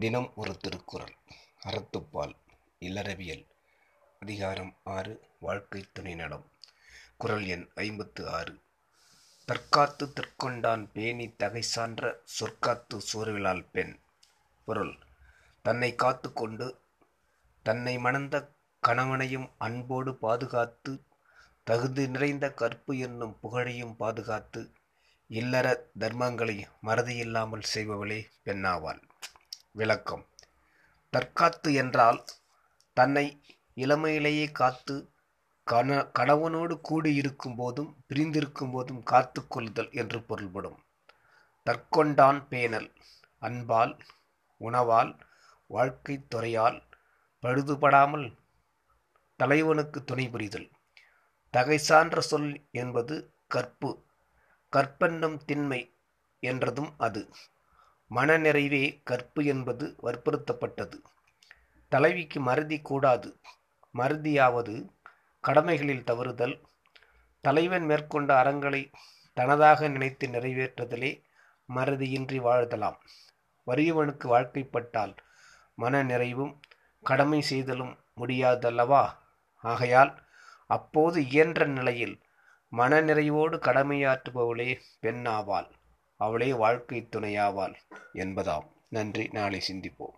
தினம் ஒரு திருக்குறள் அறத்துப்பால் இல்லறவியல் அதிகாரம் ஆறு வாழ்க்கை துணை நலம் குறள் எண் ஐம்பத்து ஆறு. தற்காத்து தற்கொண்டான் பேணி தகை சான்ற சொற்காத்து சோர்விலால் பெண். பொருள் தன்னை காத்து கொண்டு தன்னை மணந்த கணவனையும் அன்போடு பாதுகாத்து தகுதி நிறைந்த கற்பு என்னும் புகழையும் பாதுகாத்து இல்லற தர்மங்களை மறதியில்லாமல் செய்பவளே பெண்ணாவாள். விளக்கம். தற்காத்து என்றால் தன்னை இளமையிலேயே காத்து கண கணவனோடு கூடியிருக்கும் போதும் பிரிந்திருக்கும் போதும் காத்து கொள்ளுதல் என்று பொருள்படும். தற்கொண்டான் பேணல் அன்பால் உணவால் வாழ்க்கை துறையால் பழுதுபடாமல் தலைவனுக்கு துணை புரிதல். தகை சான்ற சொல் என்பது கற்பு கற்பென்னும் திண்மை என்றதும் அது. மனநிறைவே கற்பு என்பது வற்புறுத்தப்பட்டது. தலைவிக்கு மறதி கூடாது. மறதியாவது கடமைகளில் தவறுதல். தலைவன் மேற்கொண்ட அறங்களை தனதாக நினைத்து நிறைவேற்றுதலே மறதியின்றி வாழ்தலாம். வறியவனுக்கு வாழ்க்கைப்பட்டால் மன நிறைவும் கடமை செய்தலும் முடியாதல்லவா? ஆகையால் அப்போது இயன்ற நிலையில் மனநிறைவோடு கடமையாற்றுபவளே பெண்ணாவாள். அவளே வாழ்க்கை துணையாவாள் என்பதாம். நன்றி. நாளை சிந்திப்போம்.